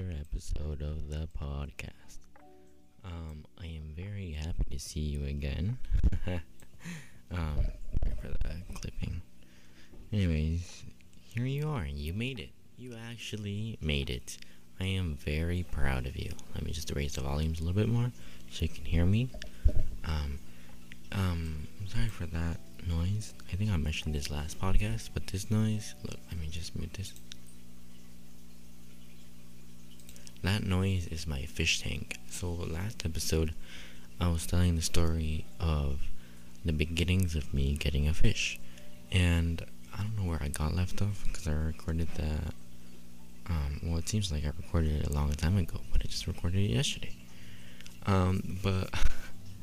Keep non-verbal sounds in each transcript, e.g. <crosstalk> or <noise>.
another episode of the podcast. Um, I am very happy to see you again. <laughs> um, for the clipping. Anyways, here you are. You made it. You actually made it. I am very proud of you. Let me just raise the volumes a little bit more so you can hear me. Um, um, I'm sorry for that noise. I think I mentioned this last podcast, but this noise, look, let me just mute this. That noise is my fish tank. So last episode, I was telling the story of the beginnings of me getting a fish, and I don't know where I got left off because I recorded that. Um, well, it seems like I recorded it a long time ago, but I just recorded it yesterday. Um, but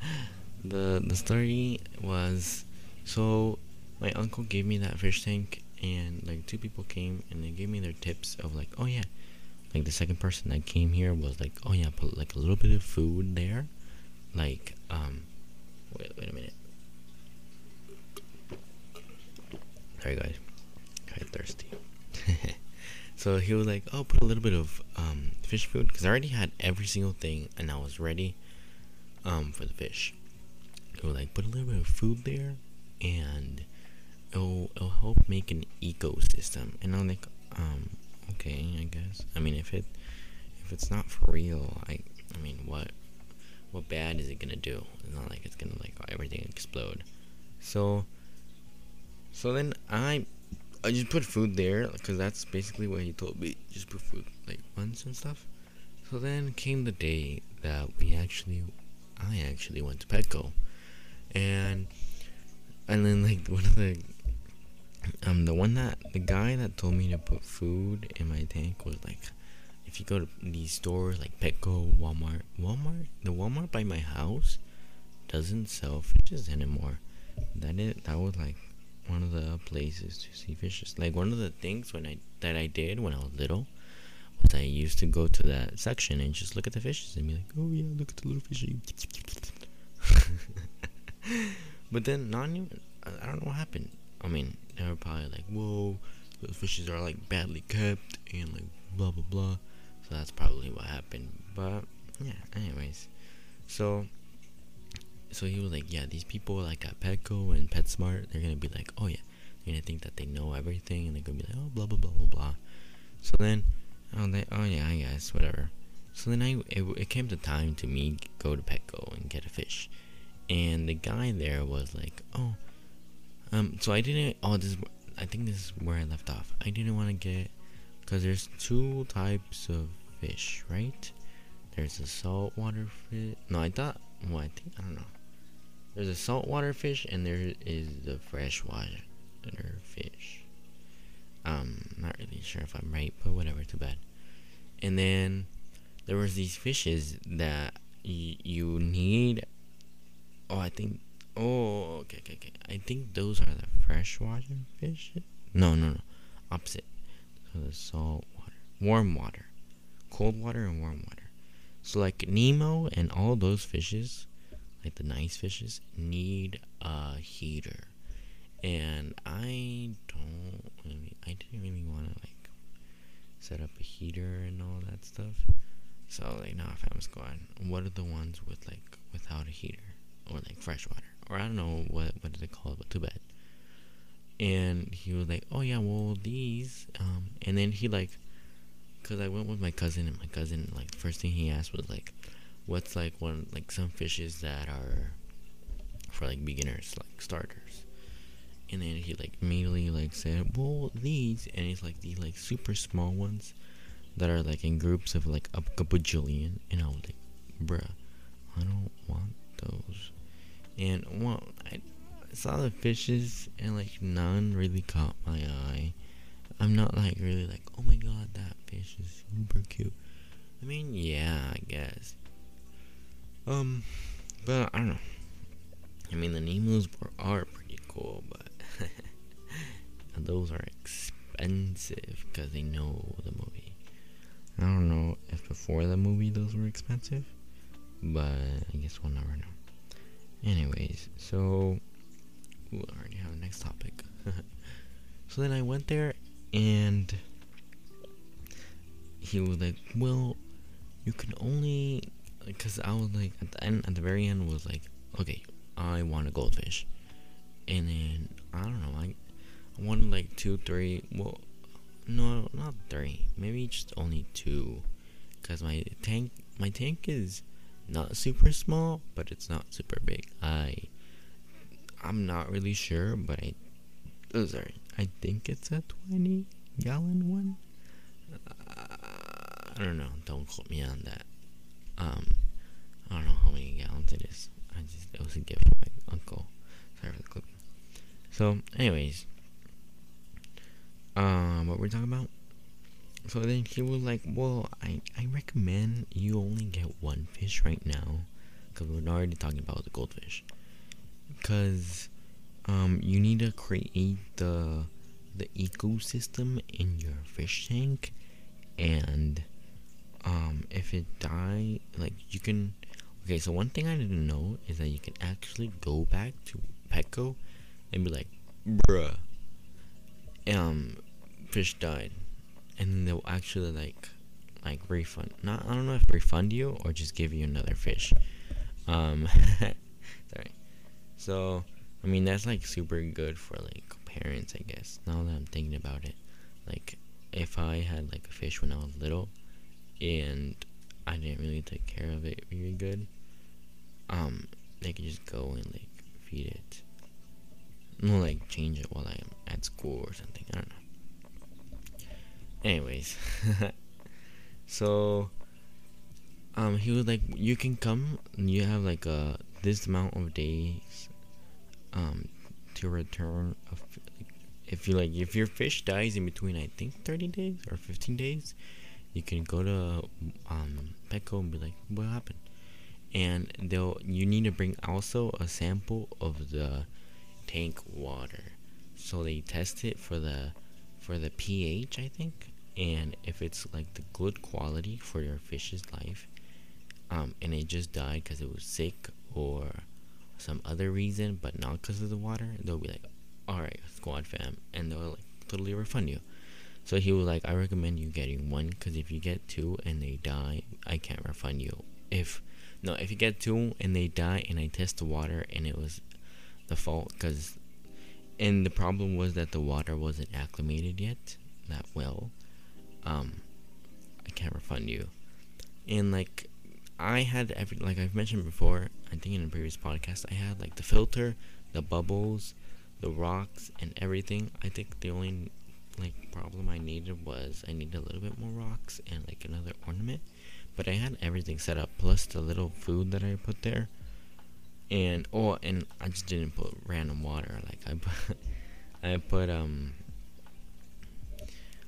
<laughs> the the story was so my uncle gave me that fish tank, and like two people came and they gave me their tips of like, oh yeah, like the second person that came here was like, oh yeah, put like a little bit of food there, like um, wait wait a minute. Sorry guys, of thirsty. <laughs> so he was like, oh, put a little bit of um fish food because I already had every single thing and I was ready um for the fish. He was like, put a little bit of food there and it'll it'll help make an ecosystem. And I'm like, um, okay, I guess. I mean, if it if it's not for real, I I mean, what what bad is it gonna do? It's not like it's gonna like everything explode. So so then I I just put food there because that's basically what he told me. Just put food like once and stuff. So then came the day that we actually I actually went to Petco and and then like <laughs> one of the um the one that the guy that told me to put food in my tank was like if you go to these stores like Petco, Walmart, Walmart, the Walmart by my house doesn't sell fishes anymore. That it that was like one of the places to see fishes. Like one of the things when I that I did when I was little was I used to go to that section and just look at the fishes and be like, oh yeah, look at the little fishy. <laughs> but then not even I don't know what happened. I mean, they were probably like, whoa, those fishes are like badly kept and like blah blah blah. So that's probably what happened. But yeah, anyways. So so he was like, Yeah, these people like at Petco and PetSmart, they're gonna be like, Oh yeah, they're gonna think that they know everything and they're gonna be like, Oh blah blah blah blah blah. So then oh they oh yeah, I guess, whatever. So then I it, it came to time to me go to Petco and get a fish. And the guy there was like, Oh um so I didn't oh this I think this is where I left off. I didn't wanna get because there's two types of fish, right? There's a saltwater fish. No, I thought. Well, I think I don't know. There's a saltwater fish and there is the freshwater fish. Um, not really sure if I'm right, but whatever. Too bad. And then there was these fishes that you need. Oh, I think. Oh, okay, okay, okay. I think those are the freshwater fish. No, no, no. Opposite. So the salt water, warm water, cold water, and warm water. So like Nemo and all those fishes, like the nice fishes, need a heater. And I don't really, I didn't really want to like set up a heater and all that stuff. So like if I'm going, what are the ones with like without a heater or like fresh water or I don't know what what do they call it, but too bad and he was like, "Oh yeah, well these," um, and then he like, cause I went with my cousin, and my cousin like first thing he asked was like, "What's like one like some fishes that are for like beginners, like starters?" And then he like immediately like said, "Well these," and it's like these like super small ones that are like in groups of like a, a bajillion, and I was like, "Bruh, I don't want those," and well I saw the fishes and like none really caught my eye. I'm not like really like, oh my god, that fish is super cute. I mean, yeah, I guess. Um, but I don't know. I mean, the Nemos were, are pretty cool, but <laughs> those are expensive because they know the movie. I don't know if before the movie those were expensive, but I guess we'll never know. Anyways, so I already have next topic. <laughs> so then I went there and he was like, well, you can only, because I was like at the end, at the very end was like, okay, I want a goldfish, and then I don't know, I, I wanted like two, three, well, no, not three, maybe just only two, because my tank, my tank is not super small, but it's not super big. I, I'm not really sure, but I, oh sorry, I think it's a 20 gallon one. Uh, I don't know. Don't quote me on that. Um, I don't know how many gallons it is. I just it was a gift from my uncle. Sorry for the clip. So, anyways, um, what were we're talking about? So then he was like, "Well, I I recommend you only get one fish right now, because we're already talking about the goldfish, because um you need to create the the ecosystem in your fish tank and um if it die like you can okay so one thing i didn't know is that you can actually go back to petco and be like bruh um fish died and they'll actually like like refund not i don't know if refund you or just give you another fish um <laughs> sorry so i mean that's like super good for like parents, I guess. Now that I'm thinking about it, like if I had like a fish when I was little, and I didn't really take care of it very good, um, they could just go and like feed it. No, like change it while I'm at school or something. I don't know. Anyways, <laughs> so um, he was like, you can come. You have like a this amount of days um to return if you like if your fish dies in between I think 30 days or 15 days you can go to um Petco and be like what happened? And they'll you need to bring also a sample of the tank water. So they test it for the for the pH I think and if it's like the good quality for your fish's life um and it just died because it was sick or some other reason, but not because of the water, they'll be like, all right, squad fam, and they'll like totally refund you. So he was like, I recommend you getting one because if you get two and they die, I can't refund you. If no, if you get two and they die and I test the water and it was the fault because, and the problem was that the water wasn't acclimated yet that well. Um, I can't refund you. And like I had every like I've mentioned before, I think in a previous podcast, I had like the filter, the bubbles, the rocks, and everything. I think the only like problem I needed was I needed a little bit more rocks and like another ornament. But I had everything set up, plus the little food that I put there. And oh, and I just didn't put random water. Like I put, <laughs> I put um,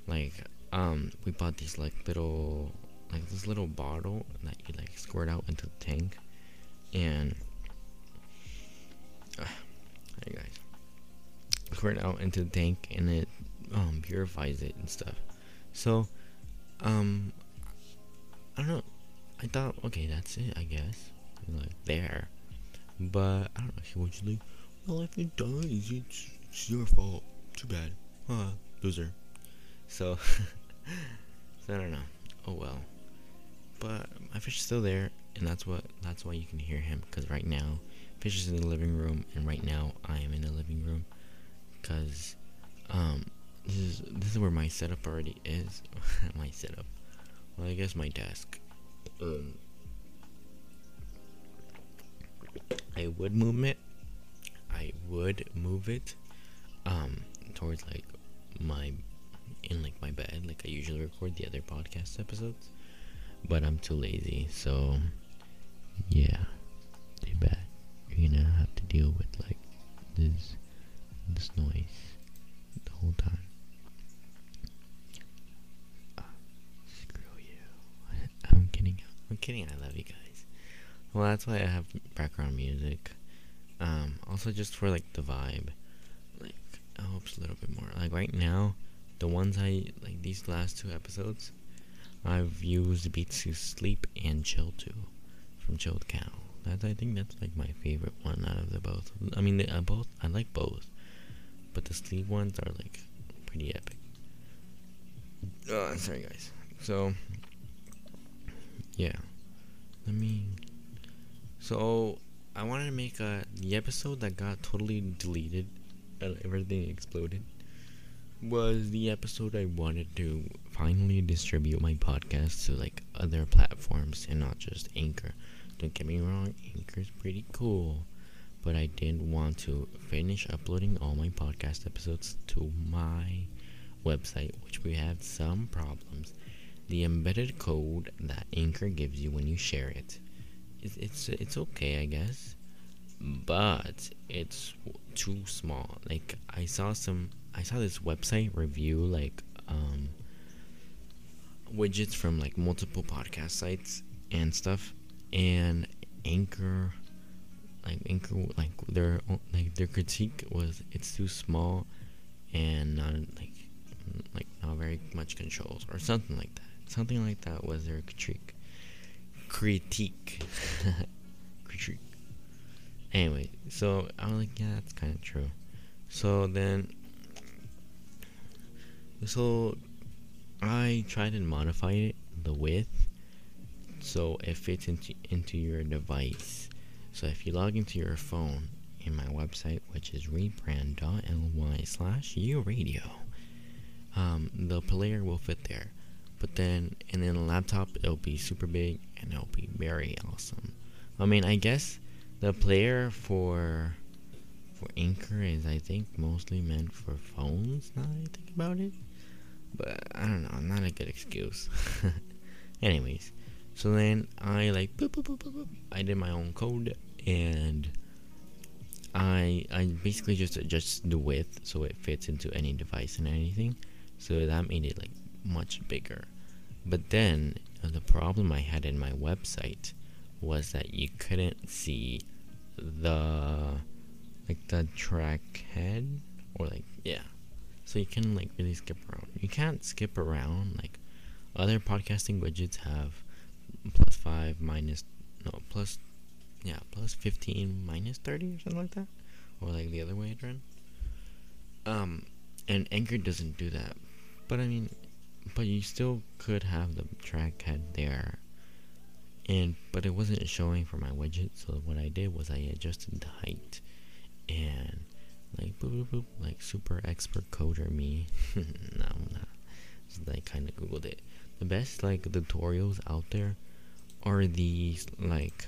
like um, we bought these like little like this little bottle that you like squirt out into the tank and uh, <sighs> hey guys squirt out into the tank and it um purifies it and stuff. So um i don't know. I thought okay that's it i guess. Like there but i don't know he was like well if it dies it's, it's your fault too bad huh loser so <laughs> so i don't know oh well but my fish is still there, and that's what that's why you can hear him. Because right now, fish is in the living room, and right now I am in the living room. Because um, this is this is where my setup already is. <laughs> my setup. Well, I guess my desk. Um, I would move it. I would move it um towards like my in like my bed like I usually record the other podcast episodes but I'm too lazy, so yeah, too bad. You're gonna have to deal with like this this noise the whole time. Uh, screw you. <laughs> I'm kidding. I'm kidding. I love you guys. Well, that's why I have background music. Um, also just for like the vibe. Like it helps a little bit more. Like right now, the ones I like these last two episodes I've used Beats to Sleep and Chill to from Chilled Cow. That I think that's like my favorite one out of the both. I mean, they, uh, both I like both, but the sleep ones are like pretty epic. Oh, sorry guys, So, yeah. Let me. So, I wanted to make a the episode that got totally deleted and everything exploded was the episode I wanted to finally distribute my podcast to like other platforms and not just Anchor. Don't get me wrong, Anchor's pretty cool, but I didn't want to finish uploading all my podcast episodes to my website, which we had some problems. The embedded code that Anchor gives you when you share it, it's it's, it's okay, I guess, but it's too small. Like I saw some, I saw this website review like um, widgets from like multiple podcast sites and stuff, and Anchor, like Anchor, like their like their critique was it's too small and not like like not very much controls or something like that. Something like that was their critique. Critique. <laughs> critique. Anyway, so I was like, yeah, that's kind of true. So then, so I tried to modify it, the width, so it fits into into your device. So if you log into your phone in my website, which is rebrand.ly slash uradio, um, the player will fit there. But then, and then a laptop, it'll be super big and it'll be very awesome. I mean, I guess the player for for Anchor is, I think, mostly meant for phones. Now I think about it, but I don't know. Not a good excuse. <laughs> Anyways, so then I like boop, boop, boop. I did my own code and I I basically just adjust the width so it fits into any device and anything. So that made it like much bigger. But then the problem I had in my website was that you couldn't see the like the track head or like yeah. So you can like really skip around. You can't skip around like other podcasting widgets have plus 5 minus no plus yeah plus 15 minus 30 or something like that or like the other way around. Um and anchor doesn't do that. But i mean but you still could have the track head there. And but it wasn't showing for my widget so what I did was I adjusted the height and like boop boop boop like super expert coder me. <laughs> No I'm not. So I kind of googled it. The best like tutorials out there are these like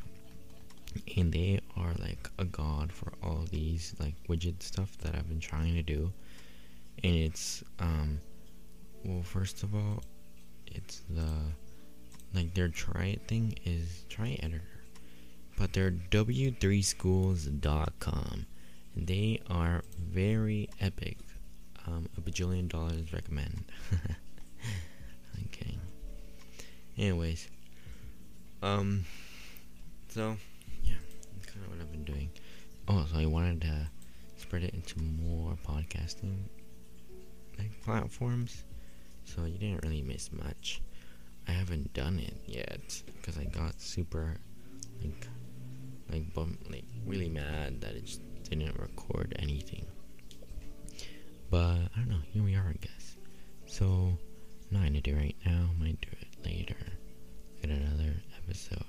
and they are like a god for all these like widget stuff that I've been trying to do. And it's um well first of all it's the like their try it thing is try editor. But they're w3schools.com and they are very epic. Um, a bajillion dollars recommend. <laughs> Okay. Anyways. Um so yeah that's kind of what i've been doing. Oh so i wanted to spread it into more podcasting like platforms so you didn't really miss much I haven't done it yet because I got super like like bum like really mad that it didn't record anything. But I don't know. Here we are, I guess. So I'm not gonna do it right now. Might do it later. in another episode.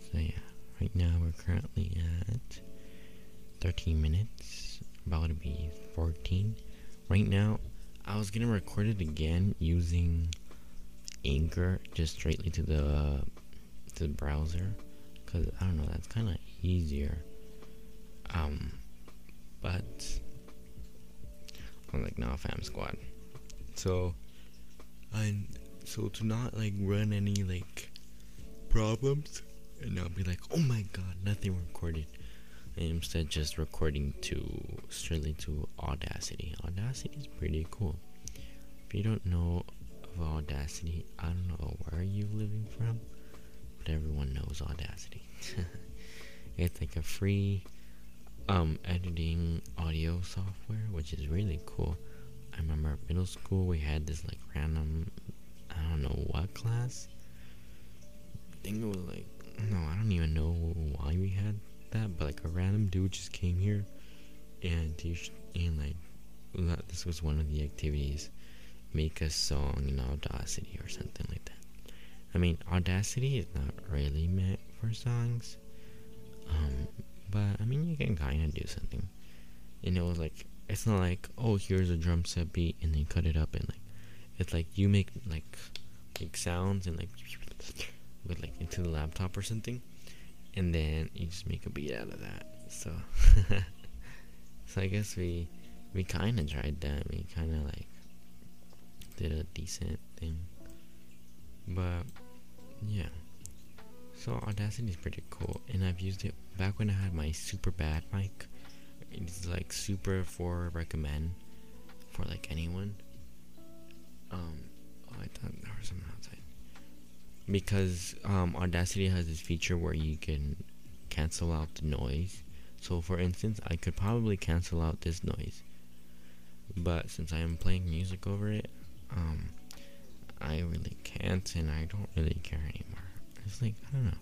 So yeah, right now we're currently at 13 minutes. About to be 14. Right now, I was gonna record it again using Anchor just straightly to the to the browser because I don't know that's kind of easier. Um, but I'm like nah, fam squad. So I so to not like run any like problems and not be like oh my god nothing recorded and instead just recording to straightly to Audacity. Audacity is pretty cool. If you don't know of Audacity. I don't know where you living from, but everyone knows Audacity. <laughs> it's like a free um editing audio software, which is really cool. I remember middle school we had this like random I don't know what class. I think it was like no, I don't even know why we had that, but like a random dude just came here and he and like this was one of the activities make a song in Audacity or something like that. I mean, Audacity is not really meant for songs. Um, but I mean, you can kind of do something. And it was like, it's not like, oh, here's a drum set beat and then cut it up and like, it's like you make like, like sounds and like, with like into the laptop or something, and then you just make a beat out of that. So, <laughs> so I guess we we kind of tried that. We kind of like did a decent thing, but yeah. So Audacity is pretty cool, and I've used it back when I had my super bad mic. It's like super for recommend for like anyone. Um, oh, I thought there was someone outside because um, Audacity has this feature where you can cancel out the noise. So, for instance, I could probably cancel out this noise, but since I am playing music over it, um, I really can't, and I don't really care anymore. It's like I don't know.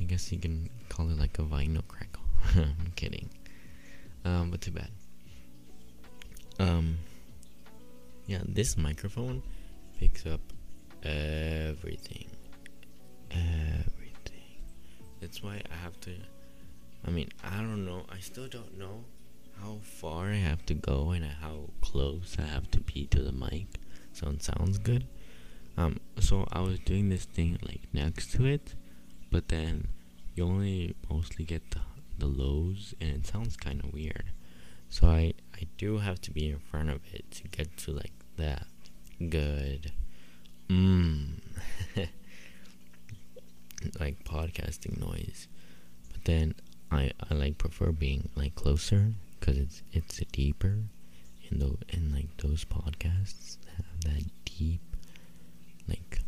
I guess you can call it like a vinyl crackle. <laughs> I'm kidding. Um, but too bad. Um, yeah, this microphone picks up everything. Everything. That's why I have to. I mean, I don't know. I still don't know how far I have to go and how close I have to be to the mic so it sounds good. Um, so I was doing this thing like next to it, but then you only mostly get the, the lows and it sounds kind of weird. So I, I do have to be in front of it to get to like that good mmm <laughs> like podcasting noise. But then i i like prefer being like closer because it's it's deeper in the in like those podcasts have that deep like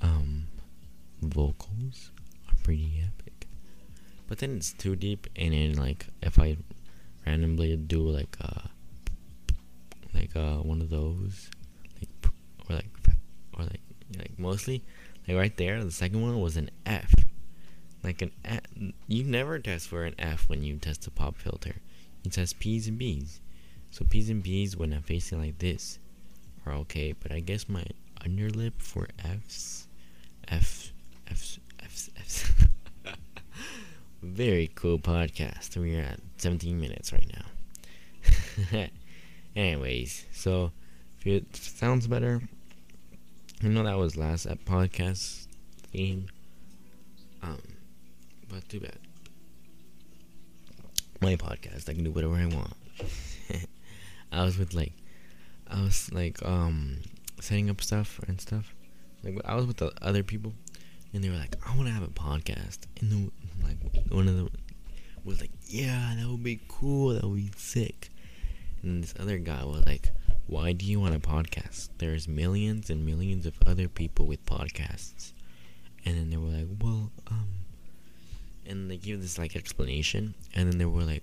um vocals are pretty epic. But then it's too deep and then like if i randomly do like a like uh one of those like or like or like like mostly like right there the second one was an F. Like an F you never test for an F when you test a pop filter. You test P's and B's. So P's and B's when I'm facing like this are okay but I guess my underlip for F's F F's F's F's. <laughs> Very cool podcast. We're at 17 minutes right now <laughs> Anyways, so if it sounds better, I know that was last at podcast theme. Um, but too bad. My podcast, I can do whatever I want. <laughs> I was with like, I was like um setting up stuff and stuff. Like I was with the other people, and they were like, "I want to have a podcast," and the like one of them was like, "Yeah, that would be cool. That would be sick." And this other guy was like, Why do you want a podcast? There's millions and millions of other people with podcasts. And then they were like, Well, um and they give this like explanation and then they were like,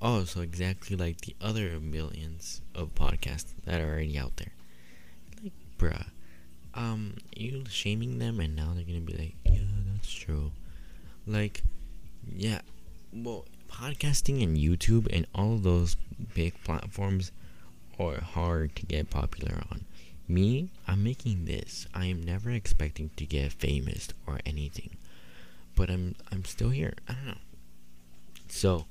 Oh, so exactly like the other millions of podcasts that are already out there. Like, bruh. Um, you shaming them and now they're gonna be like, Yeah, that's true. Like, yeah. Well, podcasting and YouTube and all those big platforms are hard to get popular on. Me, I'm making this. I am never expecting to get famous or anything. But I'm I'm still here. I don't know. So,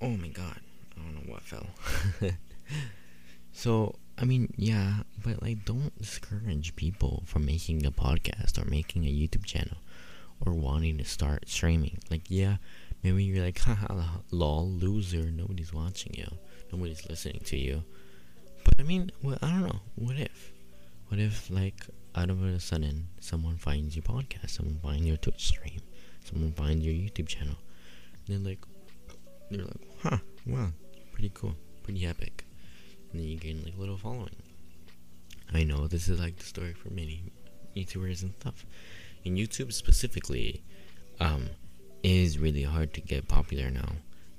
oh my god. I don't know what fell. <laughs> so, I mean, yeah, but like don't discourage people from making a podcast or making a YouTube channel or wanting to start streaming. Like, yeah, maybe you're like, haha, lol, loser, nobody's watching you, nobody's listening to you. But I mean, well, I don't know. What if? What if, like, out of a sudden, someone finds your podcast, someone finds your Twitch stream, someone finds your YouTube channel, and like, they're like, huh, wow, pretty cool, pretty epic, and then you gain like a little following. I know this is like the story for many YouTubers and stuff. In YouTube specifically, um, is really hard to get popular now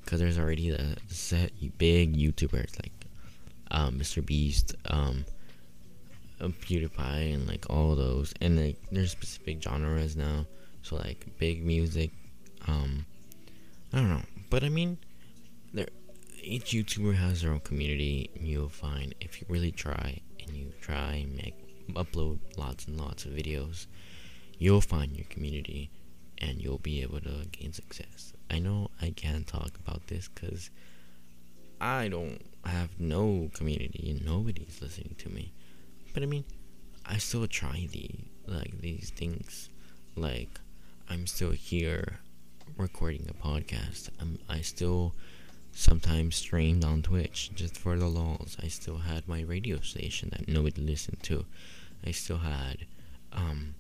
because there's already the set big YouTubers like um, Mr. Beast, um, uh, PewDiePie, and like all those, and like there's specific genres now. So like big music, um, I don't know, but I mean, there each YouTuber has their own community. And You'll find if you really try and you try and make upload lots and lots of videos, you'll find your community and you'll be able to gain success. I know I can't talk about this because I don't have no community and nobody's listening to me. But I mean, I still try the like these things. Like I'm still here recording a podcast. I'm I still sometimes streamed on Twitch just for the lulz. I still had my radio station that nobody listened to. I still had um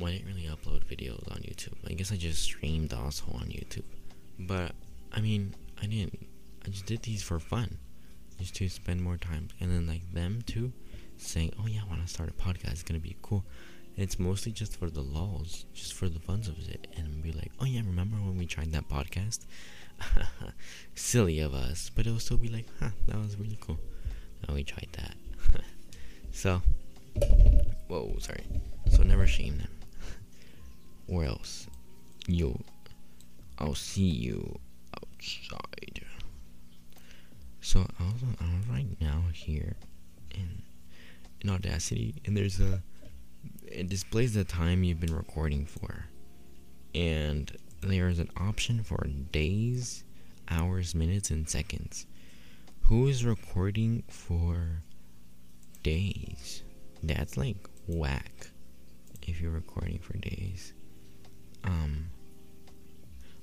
well, I didn't really upload videos on YouTube. I guess I just streamed also on YouTube. But I mean, I didn't. I just did these for fun, just to spend more time. And then like them too, saying, "Oh yeah, I want to start a podcast. It's gonna be cool." And it's mostly just for the lulz, just for the funs of it, and be like, "Oh yeah, remember when we tried that podcast?" <laughs> Silly of us, but it'll still be like, "Huh, that was really cool." Now we tried that. <laughs> so, whoa, sorry. So never shame them. Or else, you, I'll see you outside. So I'm, I was right now here in in Audacity, and there's a it displays the time you've been recording for, and there's an option for days, hours, minutes, and seconds. Who is recording for days? That's like whack. If you're recording for days, um,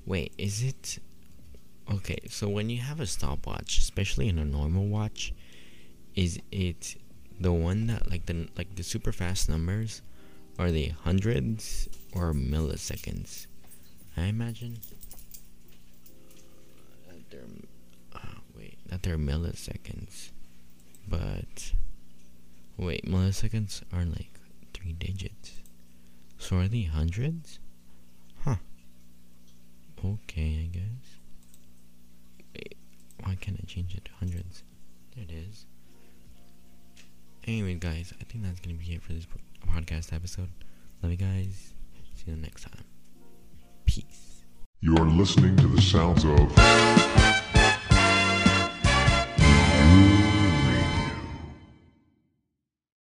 wait, is it Okay, so when you have a stopwatch, especially in a normal watch, is it the one that like the like the super fast numbers are they hundreds or milliseconds? I imagine that they're uh, wait that they're milliseconds, but wait milliseconds are like three digits. So are they hundreds? Okay, I guess. Wait, Why can't I change it to hundreds? There it is. Anyway, guys, I think that's gonna be it for this podcast episode. Love you guys. See you next time. Peace. You are listening to the sounds of.